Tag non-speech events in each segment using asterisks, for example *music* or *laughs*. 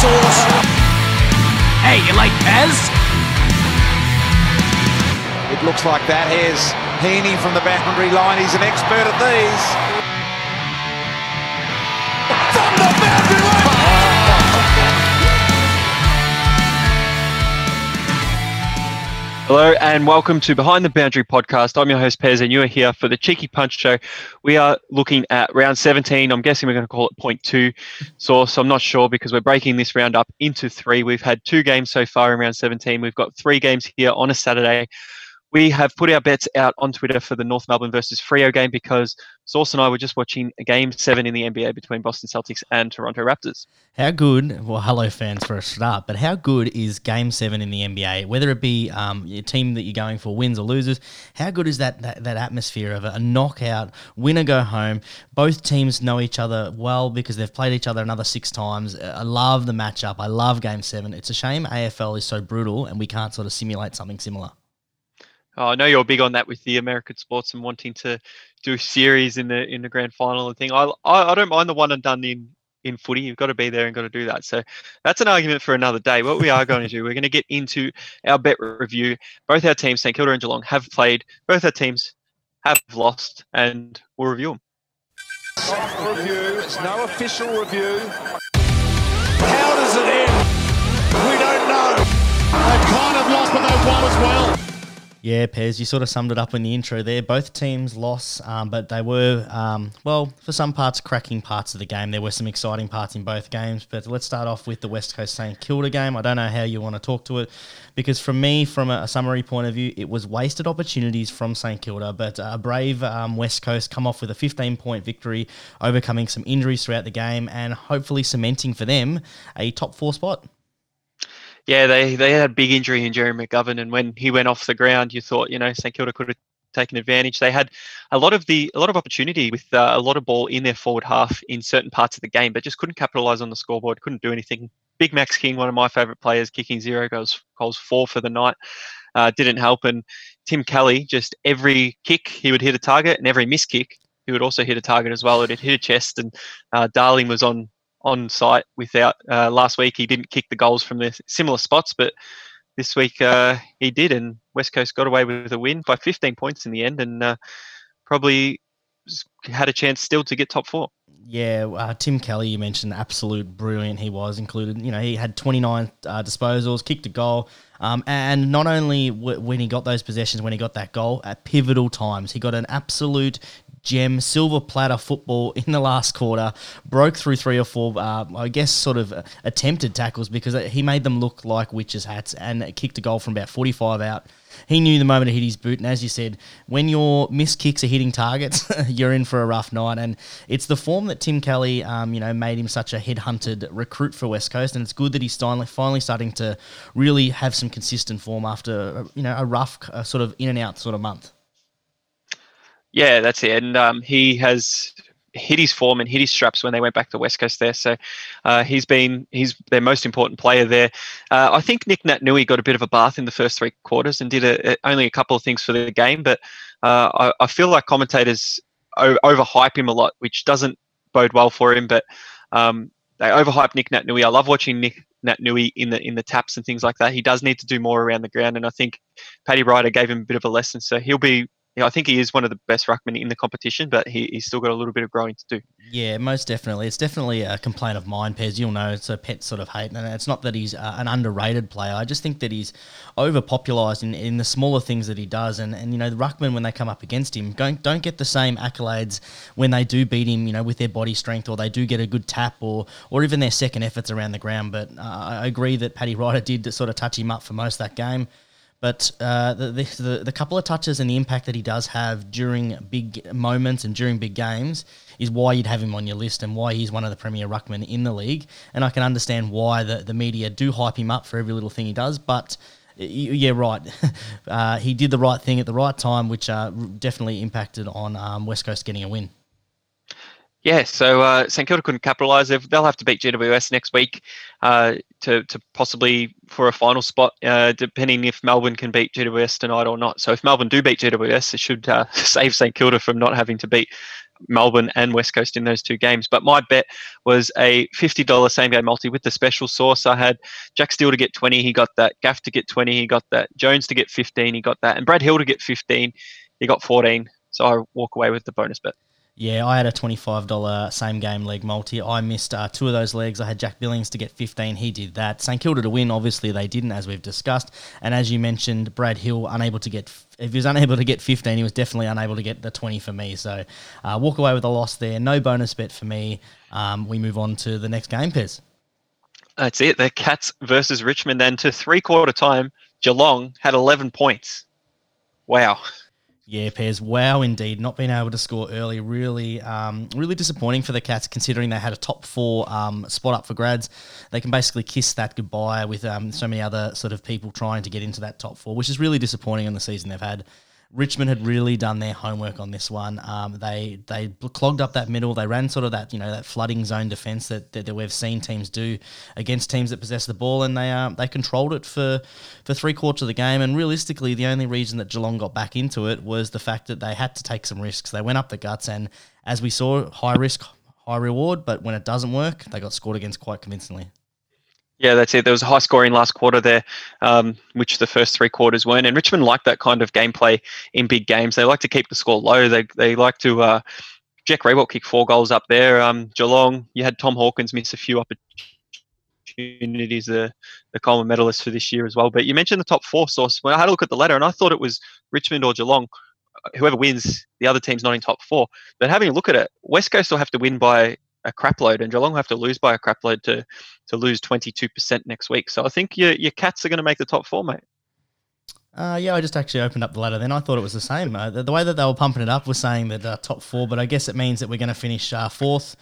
sauce. Hey, you like Pez? It looks like that. Here's Heaney from the boundary line. He's an expert at these. Hello and welcome to Behind the Boundary podcast. I'm your host Pez, and you are here for the Cheeky Punch Show. We are looking at round 17. I'm guessing we're going to call it point two source. I'm not sure because we're breaking this round up into three. We've had two games so far in round 17. We've got three games here on a Saturday. We have put our bets out on Twitter for the North Melbourne versus Freo game because Sauce and I were just watching game seven in the NBA between Boston Celtics and Toronto Raptors. How good, well, hello fans for a start, but how good is game seven in the NBA? Whether it be um, your team that you're going for wins or loses, how good is that, that, that atmosphere of a, a knockout, winner go home? Both teams know each other well because they've played each other another six times. I love the matchup. I love game seven. It's a shame AFL is so brutal and we can't sort of simulate something similar. Oh, I know you're big on that with the American sports and wanting to do a series in the in the grand final and thing. I I, I don't mind the one and done in in footy. You've got to be there and got to do that. So that's an argument for another day. What we are going to do, we're going to get into our bet review. Both our teams, St Kilda and Geelong, have played. Both our teams have lost, and we'll review them. Soft review. It's no official review. How does it end? We don't know. They've kind of lost, but they've won as well. Yeah, Pez, you sort of summed it up in the intro there. Both teams lost, um, but they were, um, well, for some parts, cracking parts of the game. There were some exciting parts in both games, but let's start off with the West Coast St Kilda game. I don't know how you want to talk to it, because from me, from a, a summary point of view, it was wasted opportunities from St Kilda, but a brave um, West Coast come off with a 15 point victory, overcoming some injuries throughout the game, and hopefully cementing for them a top four spot. Yeah, they they had a big injury in Jerry McGovern, and when he went off the ground, you thought you know St Kilda could have taken advantage. They had a lot of the a lot of opportunity with uh, a lot of ball in their forward half in certain parts of the game, but just couldn't capitalize on the scoreboard. Couldn't do anything. Big Max King, one of my favourite players, kicking zero goals, goals four for the night, uh, didn't help. And Tim Kelly, just every kick he would hit a target, and every miss kick he would also hit a target as well. It hit a chest, and uh, Darling was on on site without uh, last week he didn't kick the goals from the similar spots but this week uh, he did and west coast got away with a win by 15 points in the end and uh, probably had a chance still to get top four yeah, uh, Tim Kelly, you mentioned absolute brilliant he was. Included, you know, he had 29 uh, disposals, kicked a goal, um, and not only w- when he got those possessions, when he got that goal at pivotal times, he got an absolute gem, silver platter football *laughs* in the last quarter, broke through three or four, uh, I guess, sort of uh, attempted tackles because he made them look like witches' hats and kicked a goal from about 45 out. He knew the moment it hit his boot, and as you said, when your missed kicks are hitting targets, *laughs* you're in for a rough night. And it's the form that Tim Kelly, um, you know, made him such a head-hunted recruit for West Coast, and it's good that he's finally starting to really have some consistent form after you know a rough uh, sort of in and out sort of month. Yeah, that's it. And um, he has hit his form and hit his straps when they went back to West Coast there. So uh, he's been he's their most important player there. Uh, I think Nic Naitanui got a bit of a bath in the first three quarters and did a, a, only a couple of things for the game, but uh, I, I, feel like commentators o- overhype him a lot, which doesn't bode well for him. But um, they overhype Nic Naitanui. I love watching Nic Naitanui in the in the taps and things like that. He does need to do more around the ground, and I think Paddy Ryder gave him a bit of a lesson. So he'll be yeah, I think he is one of the best ruckmen in the competition, but he, he's still got a little bit of growing to do. Yeah, most definitely. It's definitely a complaint of mine, Pez. You'll know it's a pet sort of hate, and it's not that he's uh, an underrated player. I just think that he's overpopularized in, in the smaller things that he does, and, and you know the ruckmen when they come up against him don't don't get the same accolades when they do beat him, you know, with their body strength, or they do get a good tap, or or even their second efforts around the ground. But uh, I agree that Paddy Ryder did sort of touch him up for most of that game. But uh, the, the, the couple of touches and the impact that he does have during big moments and during big games is why you'd have him on your list and why he's one of the premier ruckmen in the league. And I can understand why the, the media do hype him up for every little thing he does. But yeah, right. *laughs* uh, he did the right thing at the right time, which uh, definitely impacted on um, West Coast getting a win. Yeah, so uh, St Kilda couldn't capitalise. They'll have to beat GWS next week uh, to to possibly for a final spot, uh, depending if Melbourne can beat GWS tonight or not. So if Melbourne do beat GWS, it should uh, *laughs* save St Kilda from not having to beat Melbourne and West Coast in those two games. But my bet was a $50 same game multi with the special sauce. I had Jack Steele to get 20, he got that. Gaff to get 20, he got that. Jones to get 15, he got that. And Brad Hill to get 15, he got 14. So I walk away with the bonus bet. Yeah, I had a $25 same game leg multi. I missed uh, two of those legs. I had Jack Billings to get 15. He did that. St Kilda to win. Obviously, they didn't, as we've discussed. And as you mentioned, Brad Hill unable to get. If he was unable to get 15, he was definitely unable to get the 20 for me. So uh, walk away with a loss there. No bonus bet for me. Um, we move on to the next game, Pez. That's it. The Cats versus Richmond. Then to three quarter time, Geelong had 11 points. Wow. Yeah, Pairs. Wow, indeed. Not being able to score early, really, um, really disappointing for the Cats, considering they had a top four um, spot up for grads. They can basically kiss that goodbye with um, so many other sort of people trying to get into that top four, which is really disappointing in the season they've had. Richmond had really done their homework on this one. Um, they they clogged up that middle. They ran sort of that you know that flooding zone defense that, that, that we've seen teams do against teams that possess the ball, and they uh, they controlled it for for three quarters of the game. And realistically, the only reason that Geelong got back into it was the fact that they had to take some risks. They went up the guts, and as we saw, high risk, high reward. But when it doesn't work, they got scored against quite convincingly. Yeah, that's it. There was a high scoring last quarter there, um, which the first three quarters weren't. And Richmond like that kind of gameplay in big games. They like to keep the score low. They they like to. Uh, Jack Riewoldt kicked four goals up there. Um, Geelong, you had Tom Hawkins miss a few opportunities, the the Coleman medalist for this year as well. But you mentioned the top four source. Well, I had a look at the ladder, and I thought it was Richmond or Geelong. Whoever wins, the other team's not in top four. But having a look at it, West Coast will have to win by a crap load, and Geelong have to lose by a crap load to to lose 22% next week. So I think your your Cats are going to make the top four, mate. Uh, yeah, I just actually opened up the ladder. Then I thought it was the same. Uh, the, the, way that they were pumping it up was saying that uh, top four, but I guess it means that we're going to finish uh, fourth.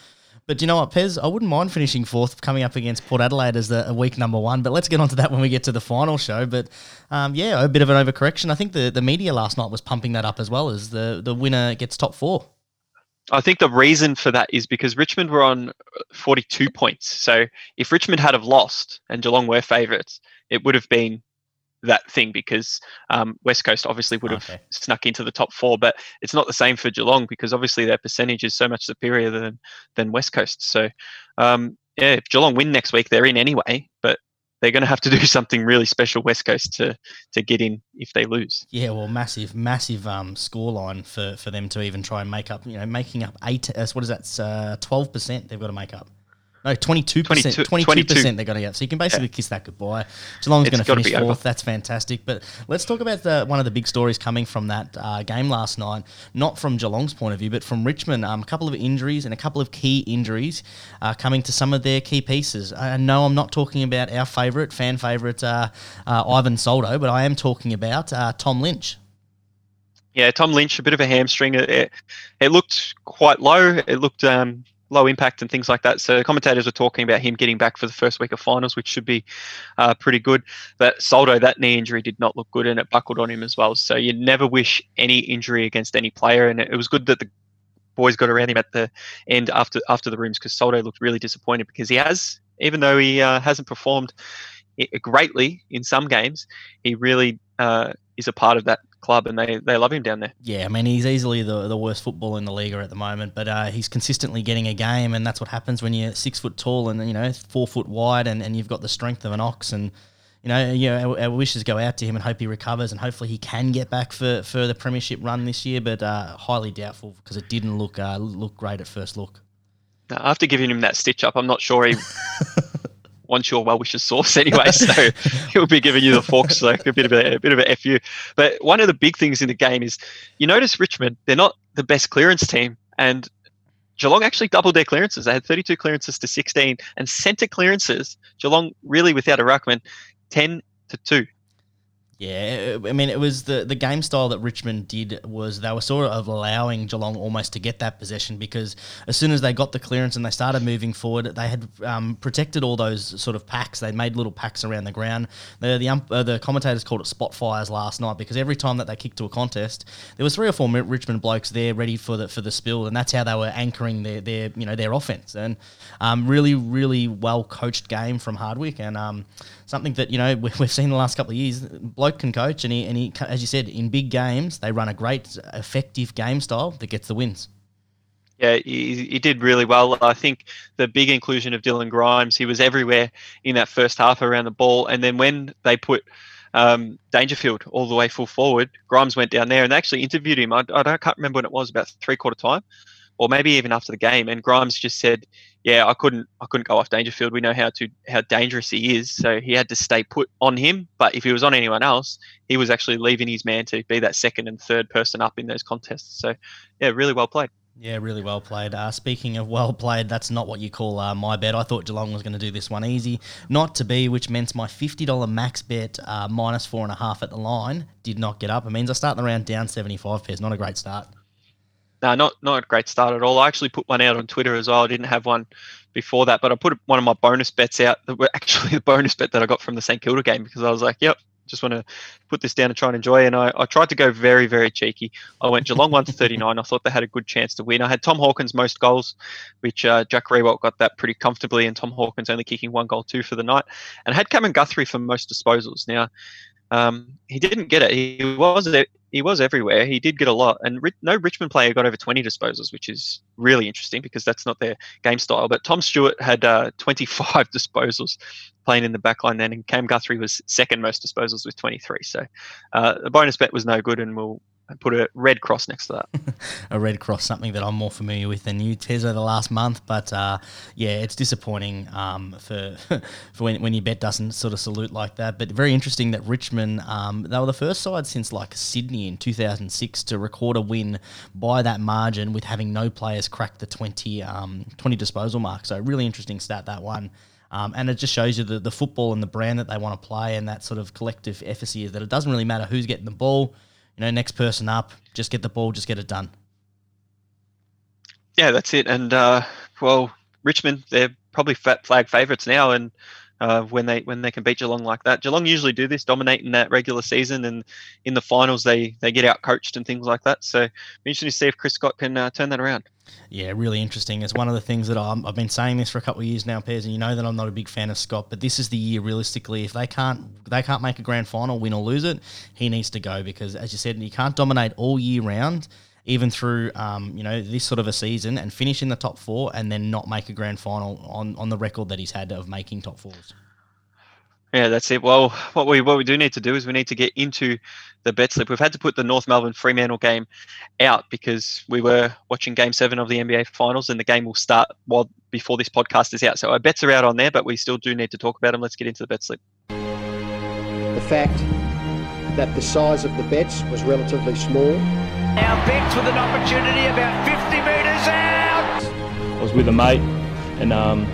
But do you know what, Pez? I wouldn't mind finishing fourth, coming up against Port Adelaide as the week number one. But let's get onto that when we get to the final show. But um, yeah, a bit of an overcorrection. I think the, the media last night was pumping that up as well as the the winner gets top four. I think the reason for that is because Richmond were on 42 points. So if Richmond had have lost and Geelong were favourites, it would have been that thing because um, West Coast obviously would have okay. snuck into the top four, but it's not the same for Geelong because obviously their percentage is so much superior than than West Coast. So um, yeah, if Geelong win next week, they're in anyway. But they're going to have to do *laughs* something really special West Coast to to get in if they lose. Yeah, well, massive, massive um, scoreline for, for them to even try and make up. You know, making up eight. Uh, what is that? Uh, twelve percent. They've got to make up. No, 22%. 22, percent they're going to get. So you can basically yeah. kiss that goodbye. Geelong's going to finish fourth. Over. That's fantastic. But let's talk about the, one of the big stories coming from that uh, game last night. Not from Geelong's point of view, but from Richmond. Um, a couple of injuries and a couple of key injuries uh, coming to some of their key pieces. I know I'm not talking about our favourite, fan favourite, uh, uh, Ivan Soldo, but I am talking about uh, Tom Lynch. Yeah, Tom Lynch, a bit of a hamstring. It, it looked quite low. It looked um, low impact and things like that. So commentators were talking about him getting back for the first week of finals, which should be uh, pretty good. But Soldo, that knee injury did not look good, and it buckled on him as well. So you never wish any injury against any player, and it was good that the boys got around him at the end after after the rooms because Soldo looked really disappointed because he has, even though he uh, hasn't performed greatly in some games, he really uh, is a part of that club, and they, they love him down there. Yeah, I mean he's easily the, the worst footballer in the league at the moment, but uh, he's consistently getting a game, and that's what happens when you're six foot tall and you know four foot wide, and, and you've got the strength of an ox, and you know, you know our, our, wishes go out to him and hope he recovers, and hopefully he can get back for, for the premiership run this year, but uh, highly doubtful because it didn't look uh, look great at first look. After giving him that stitch up, I'm not sure he *laughs* wants your well wishes source anyway, *laughs* so he'll be giving you the forks, like a bit of a, a, bit of a fu. But one of the big things in the game is you notice Richmond, they're not the best clearance team, and Geelong actually doubled their clearances. They had 32 clearances to 16, and centre clearances. Geelong really without a ruckman, 10 to two. Yeah, I mean, it was the, the game style that Richmond did was they were sort of allowing Geelong almost to get that possession because as soon as they got the clearance and they started moving forward, they had um, protected all those sort of packs. They made little packs around the ground. The the, uh, the commentators called it spot fires last night because every time that they kicked to a contest, there was three or four Richmond blokes there ready for the for the spill, and that's how they were anchoring their their you know their offense. And um, really really well coached game from Hardwick and um, something that you know we've seen the last couple of years. Bloke can coach, and he and he, as you said, in big games they run a great, effective game style that gets the wins. Yeah, he, he did really well. I think the big inclusion of Dylan Grimes, he was everywhere in that first half around the ball. And then when they put um, Dangerfield all the way full forward, Grimes went down there and they actually interviewed him. I, I, don't, can't remember when it was, about three quarter time or maybe even after the game. And Grimes just said, "Yeah, I couldn't, I couldn't go off Dangerfield. We know how to how dangerous he is, so he had to stay put on him. But if he was on anyone else, he was actually leaving his man to be that second and third person up in those contests. So, yeah, really well played." Yeah, really well played. Uh, speaking of well played, that's not what you call uh, my bet. I thought Geelong was going to do this one easy, not to be, which meant my fifty dollar max bet uh, minus four and a half at the line did not get up. It means I start the round down seventy five pairs. Not a great start. No, not not a great start at all. I actually put one out on Twitter as well. I didn't have one before that, but I put one of my bonus bets out. That were *laughs* actually the bonus bet that I got from the St Kilda game because I was like, "Yep, just want to put this down and try and enjoy." And I, I tried to go very very cheeky. I went Geelong one to *laughs* thirty nine. I thought they had a good chance to win. I had Tom Hawkins most goals, which uh, Jack Riewoldt got that pretty comfortably, and Tom Hawkins only kicking one goal two for the night, and I had Cameron Guthrie for most disposals. Now um, he didn't get it. He was he was everywhere. He did get a lot, and no Richmond player got over 20 disposals, which is really interesting because that's not their game style. But Tom Stewart had uh, *laughs* 25 *laughs* disposals playing in the backline then, and Cam Guthrie was second most disposals with 23. So uh, the bonus bet was no good, and we'll put a red cross next to that. *laughs* a red cross, something that I'm more familiar with than you, Tez, over the last month. But uh, yeah, it's disappointing um, for *laughs* for when, when your bet doesn't sort of salute like that. But very interesting that Richmond, um, they were the first side since like Sydney in 2006 to record a win by that margin with having no players crack the 20, um, 20 disposal mark. So really interesting stat, that one. Um, and it just shows you the, the football and the brand that they want to play and that sort of collective efficacy that it doesn't really matter who's getting the ball you know, next person up, just get the ball, just get it done. Yeah, that's it. And uh, well, Richmond, they're probably flag favourites now, and uh, when they when they can beat Geelong like that, Geelong usually do this, dominate in that regular season, and in the finals they they get out coached and things like that. So, interesting to see if Chris Scott can uh, turn that around. Yeah, really interesting. It's one of the things that i have been saying this for a couple of years now, Pairs, and you know that I'm not a big fan of Scott. But this is the year, realistically, if they can't they can't make a grand final, win or lose it, he needs to go because, as you said, you can't dominate all year round, even through um, you know this sort of a season, and finish in the top four, and then not make a grand final on on the record that he's had of making top fours. Yeah, that's it. Well, what we what we do need to do is we need to get into the bet slip. We've had to put the North Melbourne Fremantle game out because we were watching Game Seven of the NBA Finals, and the game will start while before this podcast is out. So our bets are out on there, but we still do need to talk about them. Let's get into the bet slip. The fact that the size of the bets was relatively small. Now with an opportunity about 50 metres out. I was with a mate, and um,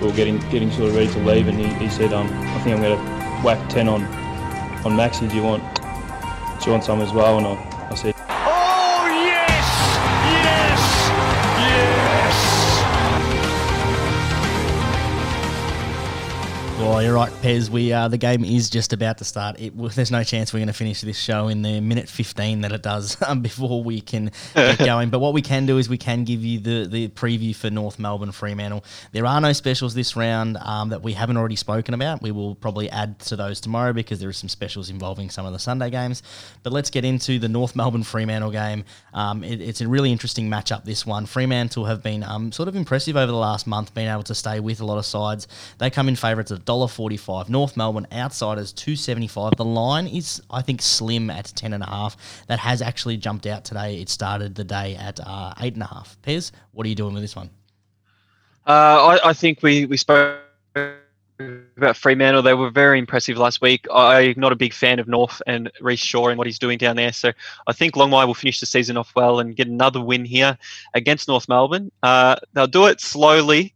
we were getting getting sort of ready to leave, and he, he said, um, "I think I'm going to whack ten on on Maxi. Do you want do you want some as well?" And I, I said, Well, you're right, Pez. We uh, the game is just about to start. It, there's no chance we're going to finish this show in the minute 15 that it does *laughs* um, before we can get *laughs* going. But what we can do is we can give you the the preview for North Melbourne Fremantle. There are no specials this round um, that we haven't already spoken about. We will probably add to those tomorrow because there are some specials involving some of the Sunday games. But let's get into the North Melbourne Fremantle game. Um, it, it's a really interesting matchup. This one, Fremantle have been um, sort of impressive over the last month, being able to stay with a lot of sides. They come in favourites of $1.45. North Melbourne outsiders 275. The line is, I think, slim at 10.5. That has actually jumped out today. It started the day at uh, 8.5. Pez, what are you doing with this one? Uh, I, I, think we, we spoke about Fremantle. They were very impressive last week. I'm not a big fan of North and Rhyce Shaw and what he's doing down there. So I think Longmuir will finish the season off well and get another win here against North Melbourne. Uh, they'll do it slowly.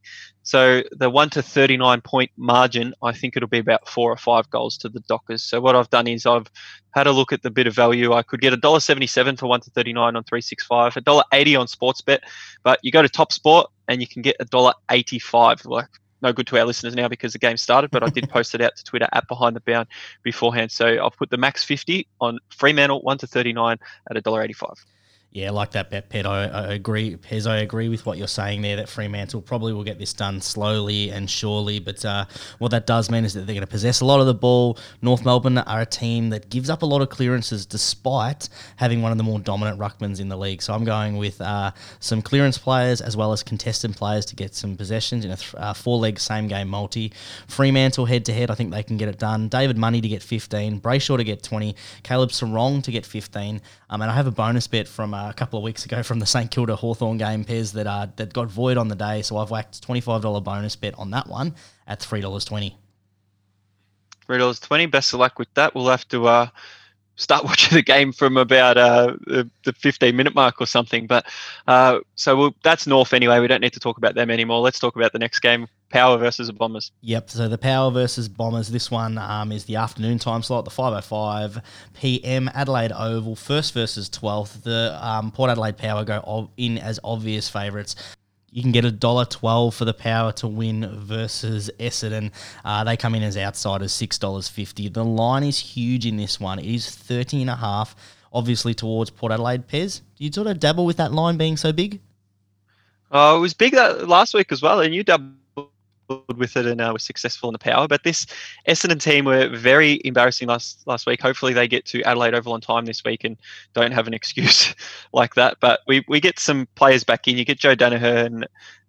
So the one to 39 point margin, I think it'll be about four or five goals to the Dockers. So what I've done is I've had a look at the bit of value. I could get a dollar 77 for one to 39 on 365, a dollar 80 on Sportsbet, but you go to Top Sport and you can get a dollar 85. Like no good to our listeners now because the game started, but I did *laughs* post it out to Twitter at Behind the Bound beforehand. So I've put the max 50 on Fremantle one to 39 at a dollar 85. Yeah, like that Pet. I, I agree, Pez. I agree with what you're saying there. That Fremantle probably will get this done slowly and surely, but uh, what that does mean is that they're going to possess a lot of the ball. North Melbourne are a team that gives up a lot of clearances, despite having one of the more dominant ruckmans in the league. So I'm going with uh, some clearance players as well as contested players to get some possessions in a th- uh, four-leg same game multi. Fremantle head to head, I think they can get it done. David Mundy to get 15, Brayshaw to get 20, Caleb Serong to get 15, um, and I have a bonus bet from uh, a couple of weeks ago from the St Kilda Hawthorn game, pairs that uh, that got void on the day. So I've whacked $25 bonus bet on that one at $3.20. Three dollars twenty. Best of luck with that. We'll have to uh, start *laughs* watching the game from about uh, the, the fifteen minute mark or something. But uh, so we'll, that's North anyway. We don't need to talk about them anymore. Let's talk about the next game: Power versus Bombers. Yep. So the Power versus Bombers. This one um, is the afternoon time slot, the 5:05 p.m. Adelaide Oval, first versus 12th. The um, Port Adelaide Power go in as obvious favourites. You can get a dollar twelve for the Power to win versus Essendon. Uh, they come in as outsiders, six dollars fifty. The line is huge in this one. It is thirty and a half, obviously towards Port Adelaide. Pez, do you sort of dabble with that line being so big? Oh, it was big that last week as well, and you doubled with it and uh, was successful in the power. But this Essendon team were very embarrassing last last week. Hopefully, they get to Adelaide Oval on time this week and don't have an excuse *laughs* like that. But we, we get some players back in. You get Joe Daniher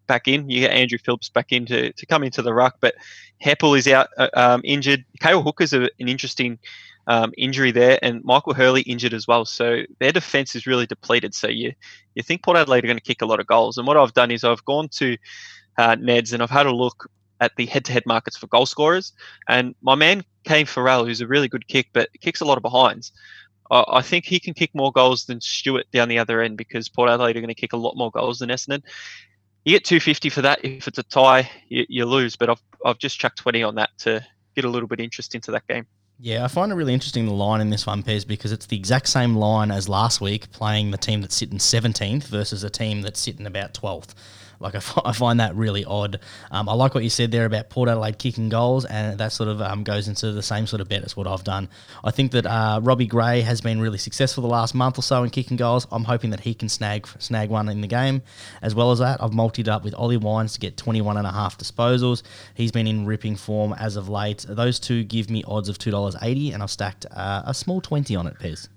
back in. You get Andrew Phillips back in to, to come into the ruck. But Heppell is out uh, um, injured. Cale Hooker's a, an interesting um, injury there, and Michael Hurley injured as well. So their defence is really depleted. So you you think Port Adelaide are going to kick a lot of goals. And what I've done is I've gone to uh, Neds and I've had a look at the head-to-head markets for goal scorers. And my man Kane Farrell, who's a really good kick, but kicks a lot of behinds. I think he can kick more goals than Stewart down the other end because Port Adelaide are going to kick a lot more goals than Essendon. You get 250 for that. If it's a tie, you, you lose. But I've I've just chucked 20 on that to get a little bit of interest into that game. Yeah, I find it really interesting the line in this one, Pez, because it's the exact same line as last week, playing the team that's sitting 17th versus a team that's sitting about 12th. Like I, f- I find that really odd. Um, I like what you said there about Port Adelaide kicking goals, and that sort of um, goes into the same sort of bet as what I've done. I think that uh, Robbie Gray has been really successful the last month or so in kicking goals. I'm hoping that he can snag snag one in the game. As well as that, I've multied up with Ollie Wines to get 21 and a half disposals. He's been in ripping form as of late. Those two give me odds of $2.80, and I've stacked uh, a small 20 on it, Pez.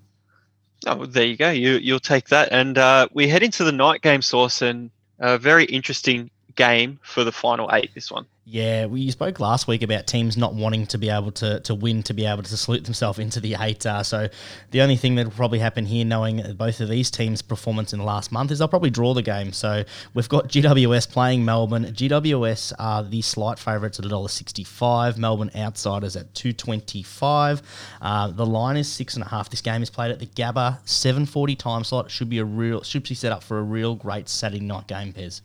Oh, there you go. You you'll take that, and uh, we head into the night game source, and a very interesting game for the final eight. This one. Yeah, we spoke last week about teams not wanting to be able to, to win to be able to salute themselves into the eight. Uh, so the only thing that will probably happen here, knowing both of these teams' performance in the last month, is they'll probably draw the game. So we've got GWS playing Melbourne. GWS are the slight favourites at $1.65. Melbourne outsiders at two twenty five. Uh, the line is six and a half. This game is played at the Gabba seven forty time slot. Should be a real should be set up for a real great Saturday night game, Pez.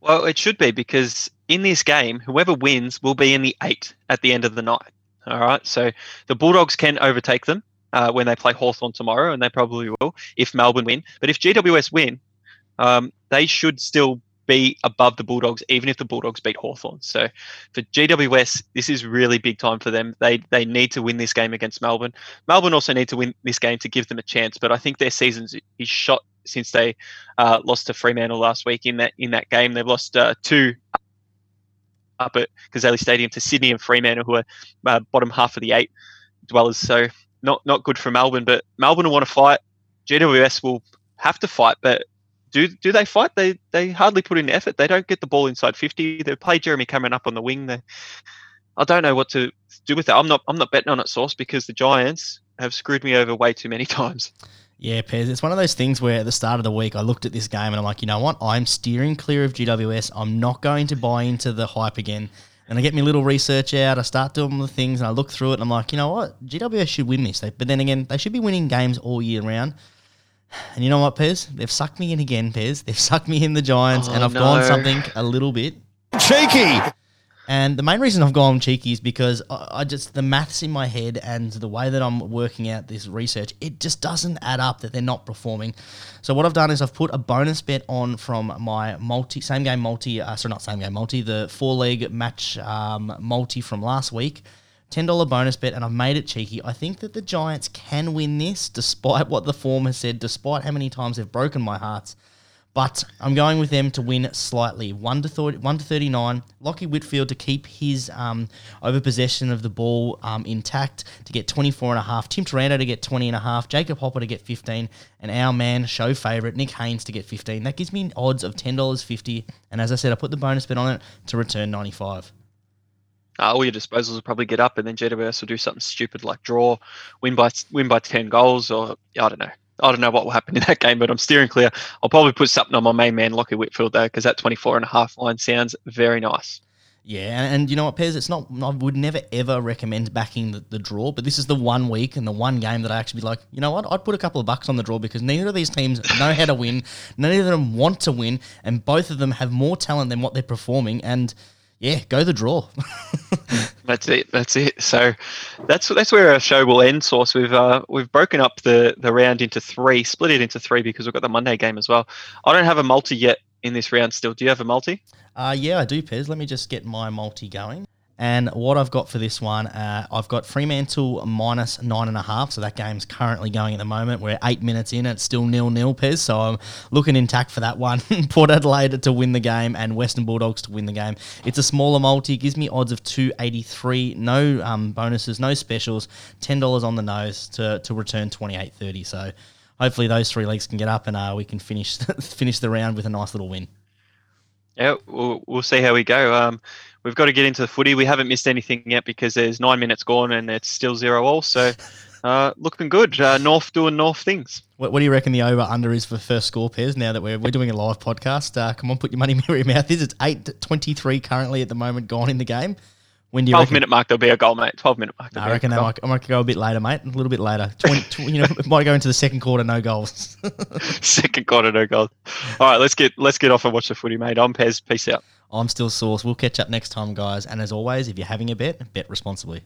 Well, it should be because in this game, whoever wins will be in the eight at the end of the night. All right. So the Bulldogs can overtake them uh, when they play Hawthorn tomorrow, and they probably will if Melbourne win. But if GWS win, um, they should still be above the Bulldogs, even if the Bulldogs beat Hawthorn. So for GWS, this is really big time for them. They they need to win this game against Melbourne. Melbourne also need to win this game to give them a chance. But I think their season is shot since they uh, lost to Fremantle last week in that in that game. They've lost uh, two up at Cazalys Stadium to Sydney and Fremantle, who are uh, bottom half of the eight dwellers. So not not good for Melbourne, but Melbourne will want to fight. GWS will have to fight, but do do they fight? They they hardly put in effort. They don't get the ball inside fifty. They play Jeremy Cameron up on the wing. They, I don't know what to do with that. I'm not I'm not betting on it, Source, because the Giants have screwed me over way too many *laughs* times. Yeah, Pez. It's one of those things where at the start of the week I looked at this game and I'm like, you know what? I'm steering clear of GWS. I'm not going to buy into the hype again. And I get my little research out. I start doing the things and I look through it and I'm like, you know what? GWS should win this. But then again, they should be winning games all year round. And you know what, Pez? They've sucked me in again, Pez. They've sucked me in the Giants, Oh, and I've no. gone something a little bit Cheeky. And the main reason I've gone cheeky is because I, I just the maths in my head and the way that I'm working out this research, it just doesn't add up that they're not performing. So what I've done is I've put a bonus bet on from my multi same game multi, uh, sorry not same game multi, the four leg match um, multi from last week. $10 bonus bet, and I've made it cheeky. I think that the Giants can win this, despite *laughs* what the form has said, despite how many times they've broken my hearts. But I'm going with them to win slightly, one to 30, one to thirty nine. Lachie Whitfield to keep his um, over possession of the ball um, intact to get 24 and a half. Tim Taranto to get 20 and a half. Jacob Hopper to get 15, and our man show favourite Nick Haynes to get 15. That gives me odds of ten dollars fifty. And as I said, I put the bonus bet on it to return 95. Uh, all your disposals will probably get up, and then GWS will do something stupid like draw, win by win by ten goals, or I don't know. I don't know what will happen in that game, but I'm steering clear. I'll probably put something on my main man, Lachie Whitfield, though, because that 24 and a half line sounds very nice. Yeah, and, you know what, Pez? It's not. I would never ever recommend backing the, the draw, but this is the one week and the one game that I actually be like, you know what? I'd put a couple of bucks on the draw because neither of these teams *laughs* know how to win, none of them want to win, and both of them have more talent than what they're performing. And yeah, go the draw. *laughs* that's it. That's it. So that's that's where our show will end. Source. We've uh, we've broken up the the round into three, split it into three because we've got the Monday game as well. I don't have a multi yet in this round. Still, do you have a multi? Uh, yeah, I do, Pez. Let me just get my multi going. And what I've got for this one, uh, I've got Fremantle minus nine and a half. So that game's currently going at the moment. We're eight minutes in. It's still nil nil, Pez. So I'm looking intact for that one. *laughs* Port Adelaide to win the game and Western Bulldogs to win the game. It's a smaller multi. Gives me odds of 283. No um, bonuses, no specials. $10 on the nose to, to return 28.30. So hopefully those three legs can get up and uh, we can finish *laughs* finish the round with a nice little win. Yeah, we'll, we'll see how we go. Um, we've got to get into the footy. We haven't missed anything yet because there's nine minutes gone and it's still zero all. So *laughs* uh, looking good. Uh, North doing North things. What, what, do you reckon the over under is for first score pairs now that we're, we're doing a live podcast? Uh, come on, put your money *laughs* where your mouth is. It's 8 23 currently at the moment gone in the game. When do you 12 reckon? minute mark, there'll be a goal, mate. 12 minute mark. No, I reckon that might, I might go a bit later, mate. A little bit later. 20, you know, it might go into the second quarter, no goals. *laughs* second quarter, no goals. All right, let's get let's get off and watch the footy, mate. I'm Pez. Peace out. I'm still Source. We'll catch up next time, guys. And as always, if you're having a bet, bet responsibly.